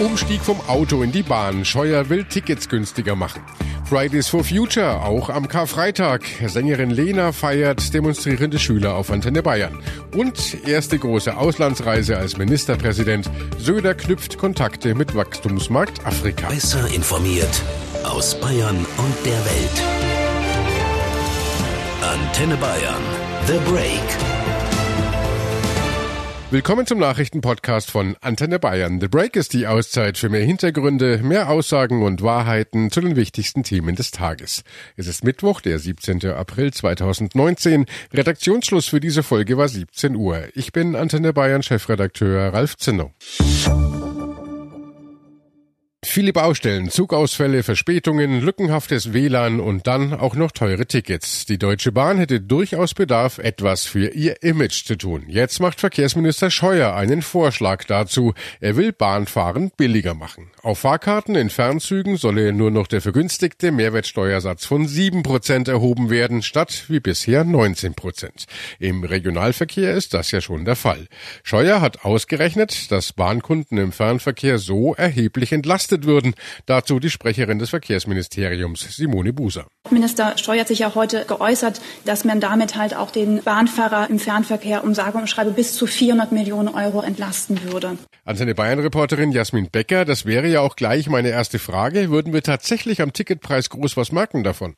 Umstieg vom Auto in die Bahn. Scheuer will Tickets günstiger machen. Fridays for Future, auch am Karfreitag. Sängerin Lena feiert demonstrierende Schüler auf Antenne Bayern. Und erste große Auslandsreise als Ministerpräsident. Söder knüpft Kontakte mit Wachstumsmarkt Afrika. Besser informiert aus Bayern und der Welt. Antenne Bayern. The Break. Willkommen zum Nachrichtenpodcast von Antenne Bayern. The Break ist die Auszeit für mehr Hintergründe, mehr Aussagen und Wahrheiten zu den wichtigsten Themen des Tages. Es ist Mittwoch, der 17. April 2019. Redaktionsschluss für diese Folge war 17 Uhr. Ich bin Antenne Bayern Chefredakteur Ralf Zinno. Viele Baustellen, Zugausfälle, Verspätungen, lückenhaftes WLAN und dann auch noch teure Tickets. Die Deutsche Bahn hätte durchaus Bedarf, etwas für ihr Image zu tun. Jetzt macht Verkehrsminister Scheuer einen Vorschlag dazu. Er will Bahnfahren billiger machen. Auf Fahrkarten in Fernzügen solle nur noch der vergünstigte Mehrwertsteuersatz von 7% erhoben werden, statt wie bisher 19%. Im Regionalverkehr ist das ja schon der Fall. Scheuer hat ausgerechnet, dass Bahnkunden im Fernverkehr so erheblich entlastet würden. Dazu die Sprecherin des Verkehrsministeriums, Simone Buser. Minister Steuer hat sich ja heute geäußert, dass man damit halt auch den Bahnfahrer im Fernverkehr um sage und schreibe bis zu 400 Millionen Euro entlasten würde. An seine Bayern-Reporterin Jasmin Becker, das wäre ja auch gleich meine erste Frage. Würden wir tatsächlich am Ticketpreis groß was merken davon?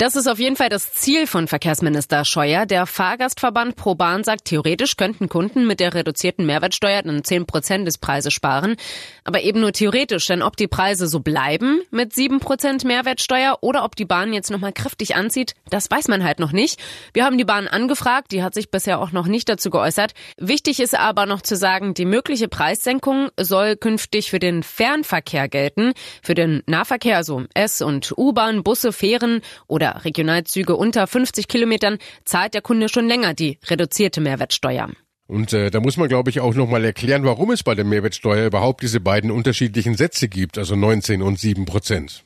Das ist auf jeden Fall das Ziel von Verkehrsminister Scheuer. Der Fahrgastverband ProBahn sagt, theoretisch könnten Kunden mit der reduzierten Mehrwertsteuer dann 10 Prozent des Preises sparen. Aber eben nur theoretisch, denn ob die Preise so bleiben mit 7 Prozent Mehrwertsteuer oder ob die Bahn jetzt nochmal kräftig anzieht, das weiß man halt noch nicht. Wir haben die Bahn angefragt, die hat sich bisher auch noch nicht dazu geäußert. Wichtig ist aber noch zu sagen, die mögliche Preissenkung soll künftig für den Fernverkehr gelten. Für den Nahverkehr, also S- und U-Bahn, Busse, Fähren oder Regionalzüge unter 50 Kilometern zahlt der Kunde schon länger die reduzierte Mehrwertsteuer. Und äh, da muss man, glaube ich, auch nochmal erklären, warum es bei der Mehrwertsteuer überhaupt diese beiden unterschiedlichen Sätze gibt, also 19 und 7 Prozent.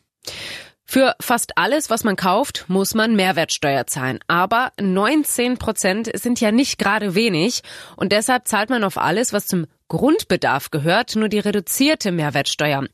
Für fast alles, was man kauft, muss man Mehrwertsteuer zahlen. Aber 19 Prozent sind ja nicht gerade wenig. Und deshalb zahlt man auf alles, was zum Grundbedarf gehört, nur die reduzierte Mehrwertsteuer.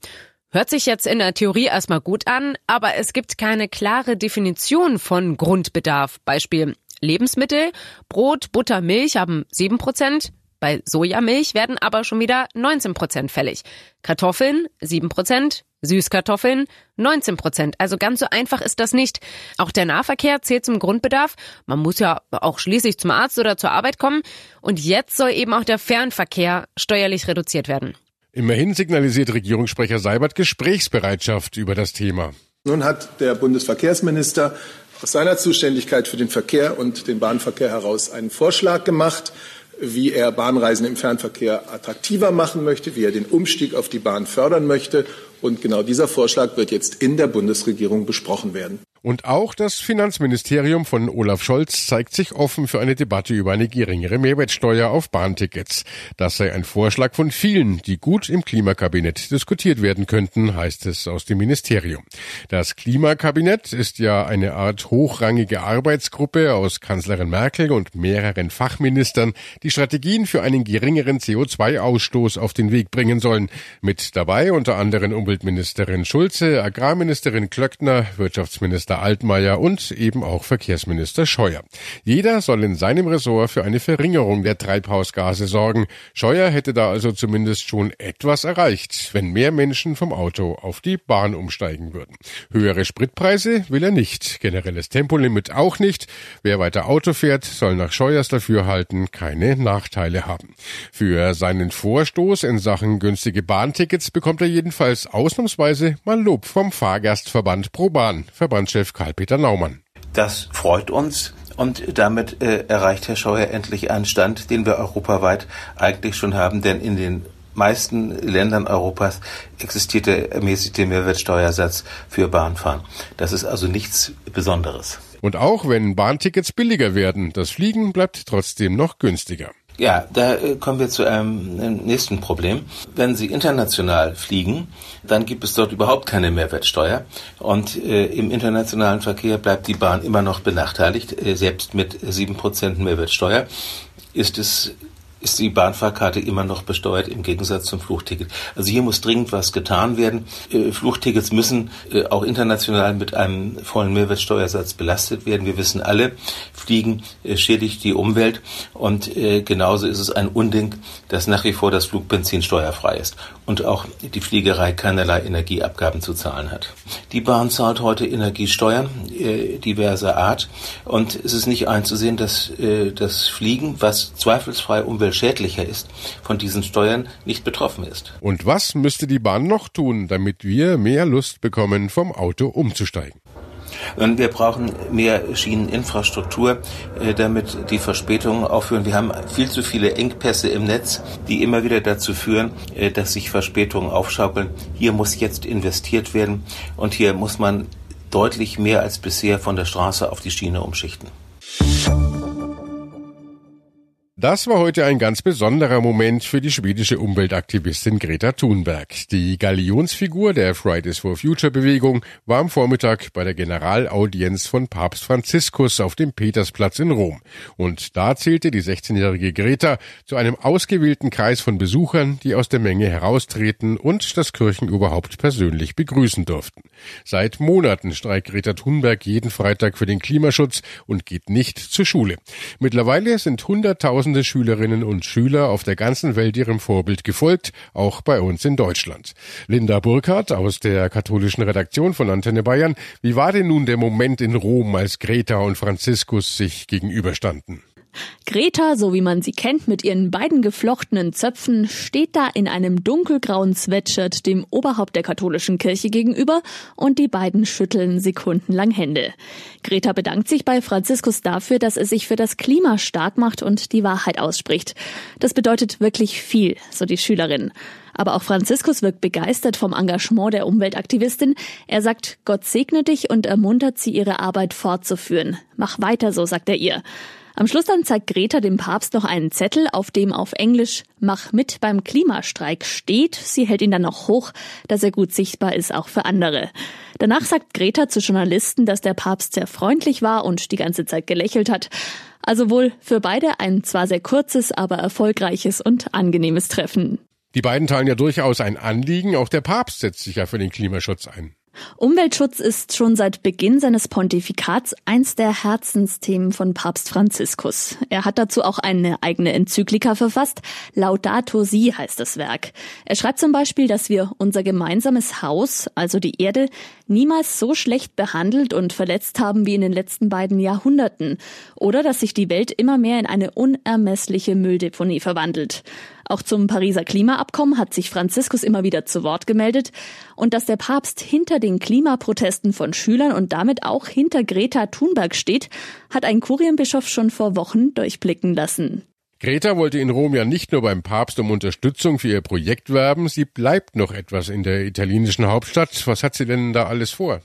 Hört sich jetzt in der Theorie erstmal gut an, aber es gibt keine klare Definition von Grundbedarf. Beispiel Lebensmittel, Brot, Butter, Milch haben 7 Prozent, bei Sojamilch werden aber schon wieder 19 Prozent fällig. Kartoffeln 7 Prozent, Süßkartoffeln 19 Prozent. Also ganz so einfach ist das nicht. Auch der Nahverkehr zählt zum Grundbedarf. Man muss ja auch schließlich zum Arzt oder zur Arbeit kommen. Und jetzt soll eben auch der Fernverkehr steuerlich reduziert werden. Immerhin signalisiert Regierungssprecher Seibert Gesprächsbereitschaft über das Thema. Nun hat der Bundesverkehrsminister aus seiner Zuständigkeit für den Verkehr und den Bahnverkehr heraus einen Vorschlag gemacht, wie er Bahnreisen im Fernverkehr attraktiver machen möchte, wie er den Umstieg auf die Bahn fördern möchte. Und genau dieser Vorschlag wird jetzt in der Bundesregierung besprochen werden. Und auch das Finanzministerium von Olaf Scholz zeigt sich offen für eine Debatte über eine geringere Mehrwertsteuer auf Bahntickets. Das sei ein Vorschlag von vielen, die gut im Klimakabinett diskutiert werden könnten, heißt es aus dem Ministerium. Das Klimakabinett ist ja eine Art hochrangige Arbeitsgruppe aus Kanzlerin Merkel und mehreren Fachministern, die Strategien für einen geringeren CO2-Ausstoß auf den Weg bringen sollen. Mit dabei unter anderem Umweltministerin Schulze, Agrarministerin Klöckner, Wirtschaftsminister Minister Altmaier und eben auch Verkehrsminister Scheuer. Jeder soll in seinem Ressort für eine Verringerung der Treibhausgase sorgen. Scheuer hätte da also zumindest schon etwas erreicht, wenn mehr Menschen vom Auto auf die Bahn umsteigen würden. Höhere Spritpreise will er nicht, generelles Tempolimit auch nicht. Wer weiter Auto fährt, soll nach Scheuers Dafürhalten keine Nachteile haben. Für seinen Vorstoß in Sachen günstige Bahntickets bekommt er jedenfalls ausnahmsweise mal Lob vom Fahrgastverband ProBahn, Verbandschef Chef Karl-Peter Naumann. Das freut uns. Und damit äh, erreicht Herr Scheuer endlich einen Stand, den wir europaweit eigentlich schon haben, denn in den meisten Ländern Europas existiert der ermäßigte Mehrwertsteuersatz für Bahnfahren. Das ist also nichts Besonderes. Und auch wenn Bahntickets billiger werden, das Fliegen bleibt trotzdem noch günstiger. Ja, da äh, kommen wir zu einem nächsten Problem. Wenn Sie international fliegen, dann gibt es dort überhaupt keine Mehrwertsteuer. Und äh, im internationalen Verkehr bleibt die Bahn immer noch benachteiligt. Äh, selbst mit sieben Prozent Mehrwertsteuer ist es ist die Bahnfahrkarte immer noch besteuert im Gegensatz zum Fluchticket. Also hier muss dringend was getan werden. Äh, Fluchtickets müssen äh, auch international mit einem vollen Mehrwertsteuersatz belastet werden. Wir wissen alle, Fliegen äh, schädigt die Umwelt und genauso ist es ein Unding, dass nach wie vor das Flugbenzin steuerfrei ist und auch die Fliegerei keinerlei Energieabgaben zu zahlen hat. Die Bahn zahlt heute Energiesteuern diverser Art und es ist nicht einzusehen, dass das Fliegen, was zweifelsfrei umweltschädlicher ist, von diesen Steuern nicht betroffen ist. Und was müsste die Bahn noch tun, damit wir mehr Lust bekommen, vom Auto umzusteigen? Und wir brauchen mehr Schieneninfrastruktur, äh, damit die Verspätungen aufhören. Wir haben viel zu viele Engpässe im Netz, die immer wieder dazu führen, äh, dass sich Verspätungen aufschaukeln. Hier muss jetzt investiert werden und hier muss man deutlich mehr als bisher von der Straße auf die Schiene umschichten. Das war heute ein ganz besonderer Moment für die schwedische Umweltaktivistin Greta Thunberg. Die Galionsfigur der Fridays for Future Bewegung war am Vormittag bei der Generalaudienz von Papst Franziskus auf dem Petersplatz in Rom. Und da zählte die 16-jährige Greta zu einem ausgewählten Kreis von Besuchern, die aus der Menge heraustreten und das Kirchenüberhaupt persönlich begrüßen durften. Seit Monaten streikt Greta Thunberg jeden Freitag für den Klimaschutz und geht nicht zur Schule. Mittlerweile sind 100.000 Tausende Schülerinnen und Schüler auf der ganzen Welt ihrem Vorbild gefolgt, auch bei uns in Deutschland. Linda Burkhardt aus der katholischen Redaktion von Antenne Bayern. Wie war denn nun der Moment in Rom, als Greta und Franziskus sich gegenüberstanden? Greta, so wie man sie kennt, mit ihren beiden geflochtenen Zöpfen, steht da in einem dunkelgrauen Sweatshirt dem Oberhaupt der katholischen Kirche gegenüber und die beiden schütteln sekundenlang Hände. Greta bedankt sich bei Franziskus dafür, dass er sich für das Klima stark macht und die Wahrheit ausspricht. Das bedeutet wirklich viel, so die Schülerin. Aber auch Franziskus wirkt begeistert vom Engagement der Umweltaktivistin. Er sagt, Gott segne dich und ermuntert sie, ihre Arbeit fortzuführen. Mach weiter so, sagt er ihr. Am Schluss dann zeigt Greta dem Papst noch einen Zettel, auf dem auf Englisch Mach mit beim Klimastreik steht. Sie hält ihn dann noch hoch, dass er gut sichtbar ist, auch für andere. Danach sagt Greta zu Journalisten, dass der Papst sehr freundlich war und die ganze Zeit gelächelt hat. Also wohl für beide ein zwar sehr kurzes, aber erfolgreiches und angenehmes Treffen. Die beiden teilen ja durchaus ein Anliegen. Auch der Papst setzt sich ja für den Klimaschutz ein. Umweltschutz ist schon seit Beginn seines Pontifikats eins der Herzensthemen von Papst Franziskus. Er hat dazu auch eine eigene Enzyklika verfasst. Laudato Si heißt das Werk. Er schreibt zum Beispiel, dass wir unser gemeinsames Haus, also die Erde, niemals so schlecht behandelt und verletzt haben wie in den letzten beiden Jahrhunderten. Oder dass sich die Welt immer mehr in eine unermessliche Mülldeponie verwandelt. Auch zum Pariser Klimaabkommen hat sich Franziskus immer wieder zu Wort gemeldet und dass der Papst hinter den Klimaprotesten von Schülern und damit auch hinter Greta Thunberg steht, hat ein Kurienbischof schon vor Wochen durchblicken lassen. Greta wollte in Rom ja nicht nur beim Papst um Unterstützung für ihr Projekt werben, sie bleibt noch etwas in der italienischen Hauptstadt. Was hat sie denn da alles vor?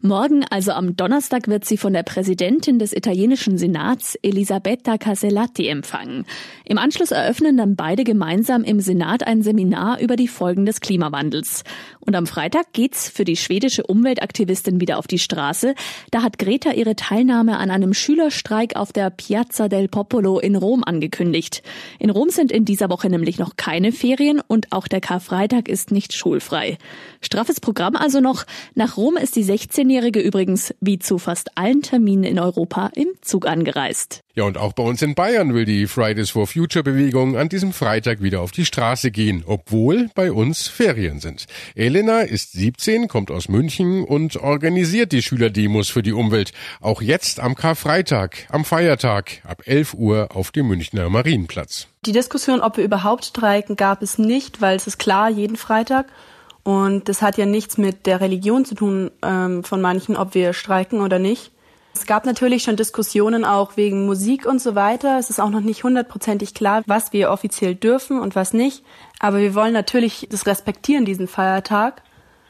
Morgen, also am Donnerstag, wird sie von der Präsidentin des italienischen Senats, Elisabetta Casellati, empfangen. Im Anschluss eröffnen dann beide gemeinsam im Senat ein Seminar über die Folgen des Klimawandels. Und am Freitag geht's für die schwedische Umweltaktivistin wieder auf die Straße. Da hat Greta ihre Teilnahme an einem Schülerstreik auf der Piazza del Popolo in Rom angekündigt. In Rom sind in dieser Woche nämlich noch keine Ferien und auch der Karfreitag ist nicht schulfrei. Straffes Programm also noch. Nach Rom ist die 16-Jährige übrigens wie zu fast allen Terminen in Europa im Zug angereist. Ja, und auch bei uns in Bayern will die Fridays for Future Bewegung an diesem Freitag wieder auf die Straße gehen, obwohl bei uns Ferien sind. Elena ist 17, kommt aus München und organisiert die Schülerdemos für die Umwelt. Auch jetzt am Karfreitag, am Feiertag, ab 11 Uhr auf dem Münchner Marienplatz. Die Diskussion, ob wir überhaupt streiken, gab es nicht, weil es ist klar, jeden Freitag. Und das hat ja nichts mit der Religion zu tun ähm, von manchen, ob wir streiken oder nicht. Es gab natürlich schon Diskussionen auch wegen Musik und so weiter. Es ist auch noch nicht hundertprozentig klar, was wir offiziell dürfen und was nicht. Aber wir wollen natürlich das respektieren, diesen Feiertag.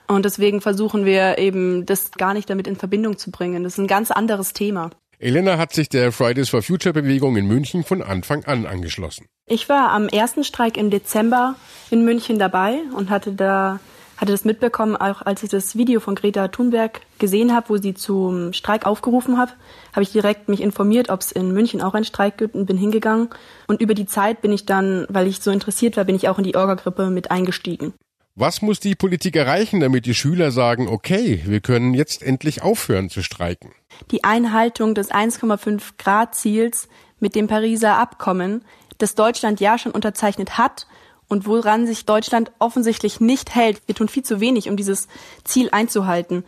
Und deswegen versuchen wir eben, das gar nicht damit in Verbindung zu bringen. Das ist ein ganz anderes Thema. Elena hat sich der Fridays for Future Bewegung in München von Anfang an angeschlossen. Ich war am ersten Streik im Dezember in München dabei und hatte da hatte das mitbekommen, auch als ich das Video von Greta Thunberg gesehen habe, wo sie zum Streik aufgerufen hat, habe ich direkt mich informiert, ob es in München auch einen Streik gibt und bin hingegangen. Und über die Zeit bin ich dann, weil ich so interessiert war, bin ich auch in die Orga-Grippe mit eingestiegen. Was muss die Politik erreichen, damit die Schüler sagen, okay, wir können jetzt endlich aufhören zu streiken? Die Einhaltung des 1,5 Grad Ziels mit dem Pariser Abkommen, das Deutschland ja schon unterzeichnet hat und woran sich Deutschland offensichtlich nicht hält. Wir tun viel zu wenig, um dieses Ziel einzuhalten.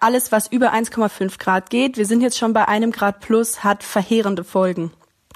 Alles, was über 1,5 Grad geht, wir sind jetzt schon bei einem Grad plus, hat verheerende Folgen.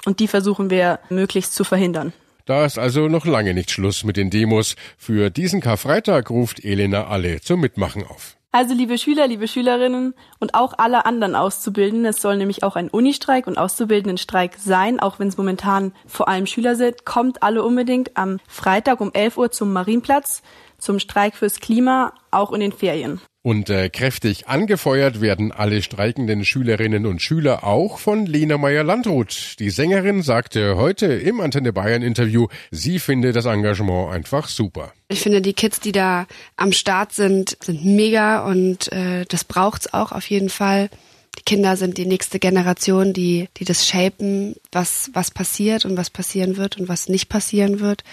Und die versuchen wir möglichst zu verhindern. Da ist also noch lange nicht Schluss mit den Demos. Für diesen Karfreitag ruft Elena alle zum Mitmachen auf. Also liebe Schüler, liebe Schülerinnen und auch alle anderen Auszubildenden, es soll nämlich auch ein Unistreik und Auszubildendenstreik sein, auch wenn es momentan vor allem Schüler sind, kommt alle unbedingt am Freitag um 11 Uhr zum Marienplatz zum Streik fürs Klima, auch in den Ferien. Und äh, kräftig angefeuert werden alle streikenden Schülerinnen und Schüler auch von Lena Meyer-Landrut. Die Sängerin sagte heute im Antenne Bayern Interview, sie finde das Engagement einfach super. Ich finde, die Kids, die da am Start sind, sind mega und äh, das braucht's auch auf jeden Fall. Die Kinder sind die nächste Generation, die, die das shapen, was, was passiert und was passieren wird und was nicht passieren wird.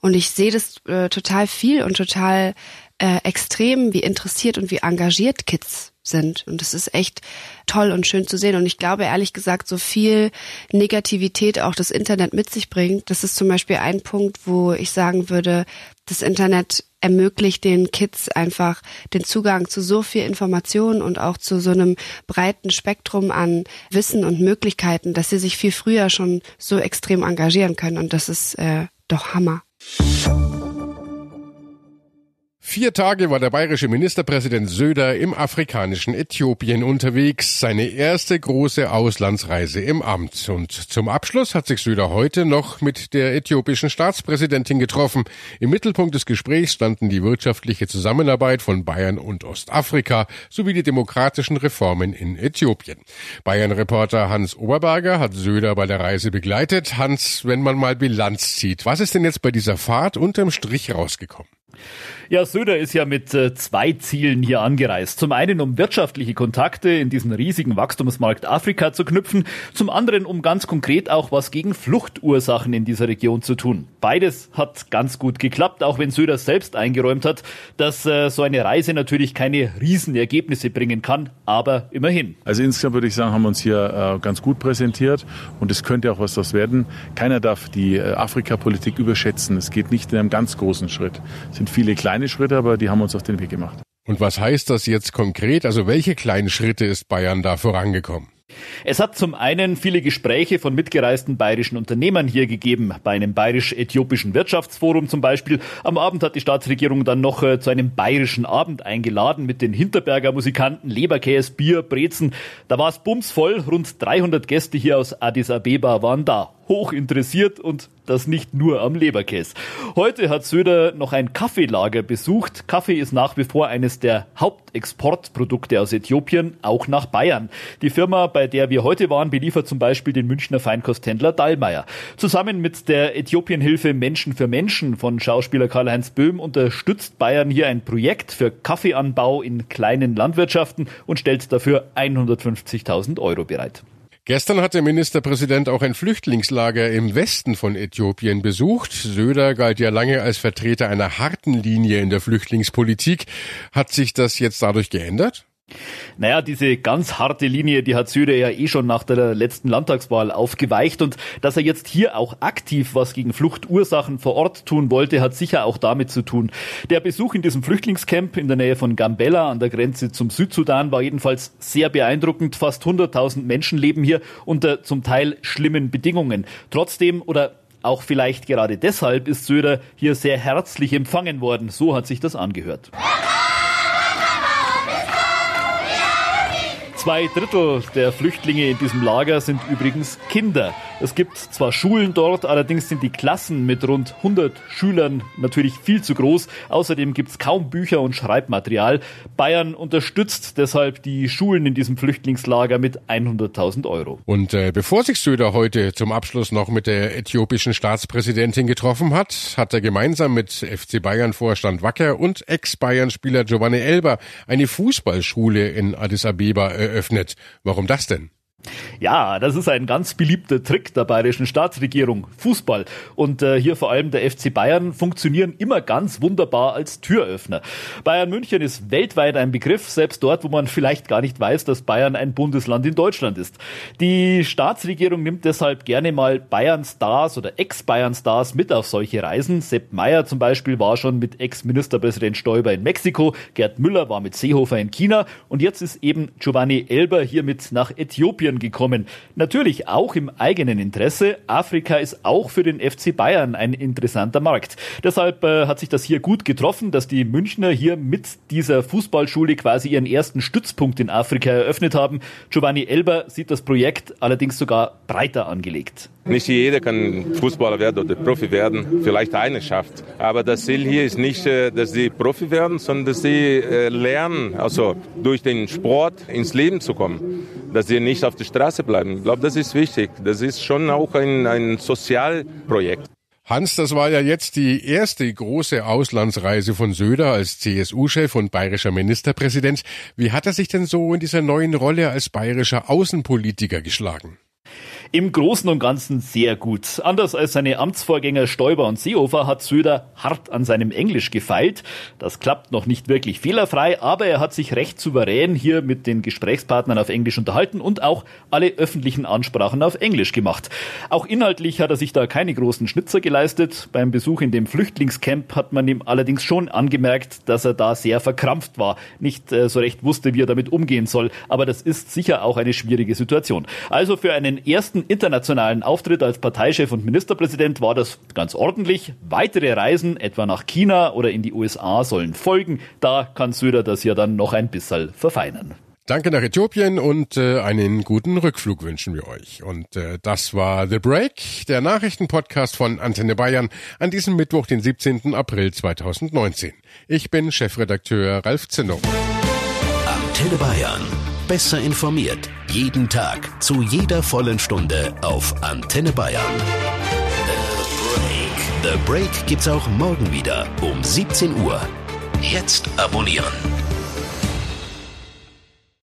Und ich sehe das äh, total viel und total äh, extrem, wie interessiert und wie engagiert Kids sind. Und das ist echt toll und schön zu sehen. Und ich glaube ehrlich gesagt, so viel Negativität auch das Internet mit sich bringt, das ist zum Beispiel ein Punkt, wo ich sagen würde, das Internet ermöglicht den Kids einfach den Zugang zu so viel Information und auch zu so einem breiten Spektrum an Wissen und Möglichkeiten, dass sie sich viel früher schon so extrem engagieren können. Und das ist äh, doch Hammer. Vier Tage war der bayerische Ministerpräsident Söder im afrikanischen Äthiopien unterwegs, seine erste große Auslandsreise im Amt. Und zum Abschluss hat sich Söder heute noch mit der äthiopischen Staatspräsidentin getroffen. Im Mittelpunkt des Gesprächs standen die wirtschaftliche Zusammenarbeit von Bayern und Ostafrika sowie die demokratischen Reformen in Äthiopien. Bayern-Reporter Hans Oberberger hat Söder bei der Reise begleitet. Hans, wenn man mal Bilanz zieht, was ist denn jetzt bei dieser Fahrt unterm Strich rausgekommen? Ja, Söder ist ja mit äh, zwei Zielen hier angereist. Zum einen, um wirtschaftliche Kontakte in diesen riesigen Wachstumsmarkt Afrika zu knüpfen. Zum anderen, um ganz konkret auch was gegen Fluchtursachen in dieser Region zu tun. Beides hat ganz gut geklappt, auch wenn Söder selbst eingeräumt hat, dass äh, so eine Reise natürlich keine Riesenergebnisse bringen kann, aber immerhin. Also insgesamt würde ich sagen, haben wir uns hier äh, ganz gut präsentiert und es könnte auch was das werden. Keiner darf die Afrikapolitik überschätzen. Es geht nicht in einem ganz großen Schritt. Es sind viele kleine kleine Schritte, aber die haben uns auf den Weg gemacht. Und was heißt das jetzt konkret? Also welche kleinen Schritte ist Bayern da vorangekommen? Es hat zum einen viele Gespräche von mitgereisten bayerischen Unternehmern hier gegeben, bei einem bayerisch-äthiopischen Wirtschaftsforum zum Beispiel. Am Abend hat die Staatsregierung dann noch äh, zu einem bayerischen Abend eingeladen mit den Hinterberger Musikanten, Leberkäse, Bier, Brezen. Da war es bumsvoll, rund 300 Gäste hier aus Addis Abeba waren da hoch interessiert und das nicht nur am Leberkäse. Heute hat Söder noch ein Kaffeelager besucht. Kaffee ist nach wie vor eines der Hauptexportprodukte aus Äthiopien, auch nach Bayern. Die Firma, bei der wir heute waren, beliefert zum Beispiel den Münchner Feinkosthändler Dallmayr. Zusammen mit der Äthiopienhilfe Menschen für Menschen von Schauspieler Karl-Heinz Böhm unterstützt Bayern hier ein Projekt für Kaffeeanbau in kleinen Landwirtschaften und stellt dafür 150.000 Euro bereit. Gestern hat der Ministerpräsident auch ein Flüchtlingslager im Westen von Äthiopien besucht. Söder galt ja lange als Vertreter einer harten Linie in der Flüchtlingspolitik. Hat sich das jetzt dadurch geändert? Naja, diese ganz harte Linie, die hat Söder ja eh schon nach der letzten Landtagswahl aufgeweicht und dass er jetzt hier auch aktiv was gegen Fluchtursachen vor Ort tun wollte, hat sicher auch damit zu tun. Der Besuch in diesem Flüchtlingscamp in der Nähe von Gambella an der Grenze zum Südsudan war jedenfalls sehr beeindruckend. Fast 100.000 Menschen leben hier unter zum Teil schlimmen Bedingungen. Trotzdem oder auch vielleicht gerade deshalb ist Söder hier sehr herzlich empfangen worden. So hat sich das angehört. Zwei Drittel der Flüchtlinge in diesem Lager sind übrigens Kinder. Es gibt zwar Schulen dort, allerdings sind die Klassen mit rund 100 Schülern natürlich viel zu groß. Außerdem gibt es kaum Bücher und Schreibmaterial. Bayern unterstützt deshalb die Schulen in diesem Flüchtlingslager mit 100.000 Euro. Und äh, bevor sich Söder heute zum Abschluss noch mit der äthiopischen Staatspräsidentin getroffen hat, hat er gemeinsam mit FC Bayern-Vorstand Wacker und Ex-Bayern-Spieler Giovanni Elber eine Fußballschule in Addis Abeba eröffnet. Warum das denn? Ja, das ist ein ganz beliebter Trick der bayerischen Staatsregierung. Fußball und äh, hier vor allem der FC Bayern funktionieren immer ganz wunderbar als Türöffner. Bayern München ist weltweit ein Begriff, selbst dort, wo man vielleicht gar nicht weiß, dass Bayern ein Bundesland in Deutschland ist. Die Staatsregierung nimmt deshalb gerne mal Bayern-Stars oder Ex-Bayern-Stars mit auf solche Reisen. Sepp Meyer zum Beispiel war schon mit Ex-Ministerpräsident Stoiber in Mexiko, Gerd Müller war mit Seehofer in China und jetzt ist eben Giovanni Elber hier mit nach Äthiopien Äthiopien gekommen. Natürlich auch im eigenen Interesse. Afrika ist auch für den FC Bayern ein interessanter Markt. Deshalb äh, hat sich das hier gut getroffen, dass die Münchner hier mit dieser Fußballschule quasi ihren ersten Stützpunkt in Afrika eröffnet haben. Giovanni Elber sieht das Projekt allerdings sogar breiter angelegt. Nicht jeder kann Fußballer werden oder Profi werden, vielleicht einer schafft. Aber das Ziel hier ist nicht, äh, dass sie Profi werden, sondern dass sie äh, lernen, also durch den Sport ins Leben zu kommen. Dass sie nicht auf der Straße bleiben. Ich glaube, das ist wichtig. Das ist schon auch ein, ein Sozialprojekt. Hans, das war ja jetzt die erste große Auslandsreise von Söder als CSU-Chef und bayerischer Ministerpräsident. Wie hat er sich denn so in dieser neuen Rolle als bayerischer Außenpolitiker geschlagen? Im Großen und Ganzen sehr gut. Anders als seine Amtsvorgänger Stoiber und Seehofer hat Söder hart an seinem Englisch gefeilt. Das klappt noch nicht wirklich fehlerfrei, aber er hat sich recht souverän hier mit den Gesprächspartnern auf Englisch unterhalten und auch alle öffentlichen Ansprachen auf Englisch gemacht. Auch inhaltlich hat er sich da keine großen Schnitzer geleistet. Beim Besuch in dem Flüchtlingscamp hat man ihm allerdings schon angemerkt, dass er da sehr verkrampft war, nicht äh, so recht wusste, wie er damit umgehen soll. Aber das ist sicher auch eine schwierige Situation. Also für einen ersten ersten internationalen Auftritt als Parteichef und Ministerpräsident war das ganz ordentlich. Weitere Reisen, etwa nach China oder in die USA, sollen folgen. Da kann Söder das ja dann noch ein bisschen verfeinern. Danke nach Äthiopien und äh, einen guten Rückflug wünschen wir euch. Und äh, das war The Break, der Nachrichtenpodcast von Antenne Bayern an diesem Mittwoch, den 17. April 2019. Ich bin Chefredakteur Ralf Zinno. Antenne Bayern. Besser informiert. Jeden Tag. Zu jeder vollen Stunde auf Antenne Bayern. The Break. The Break gibt's auch morgen wieder um 17 Uhr. Jetzt abonnieren.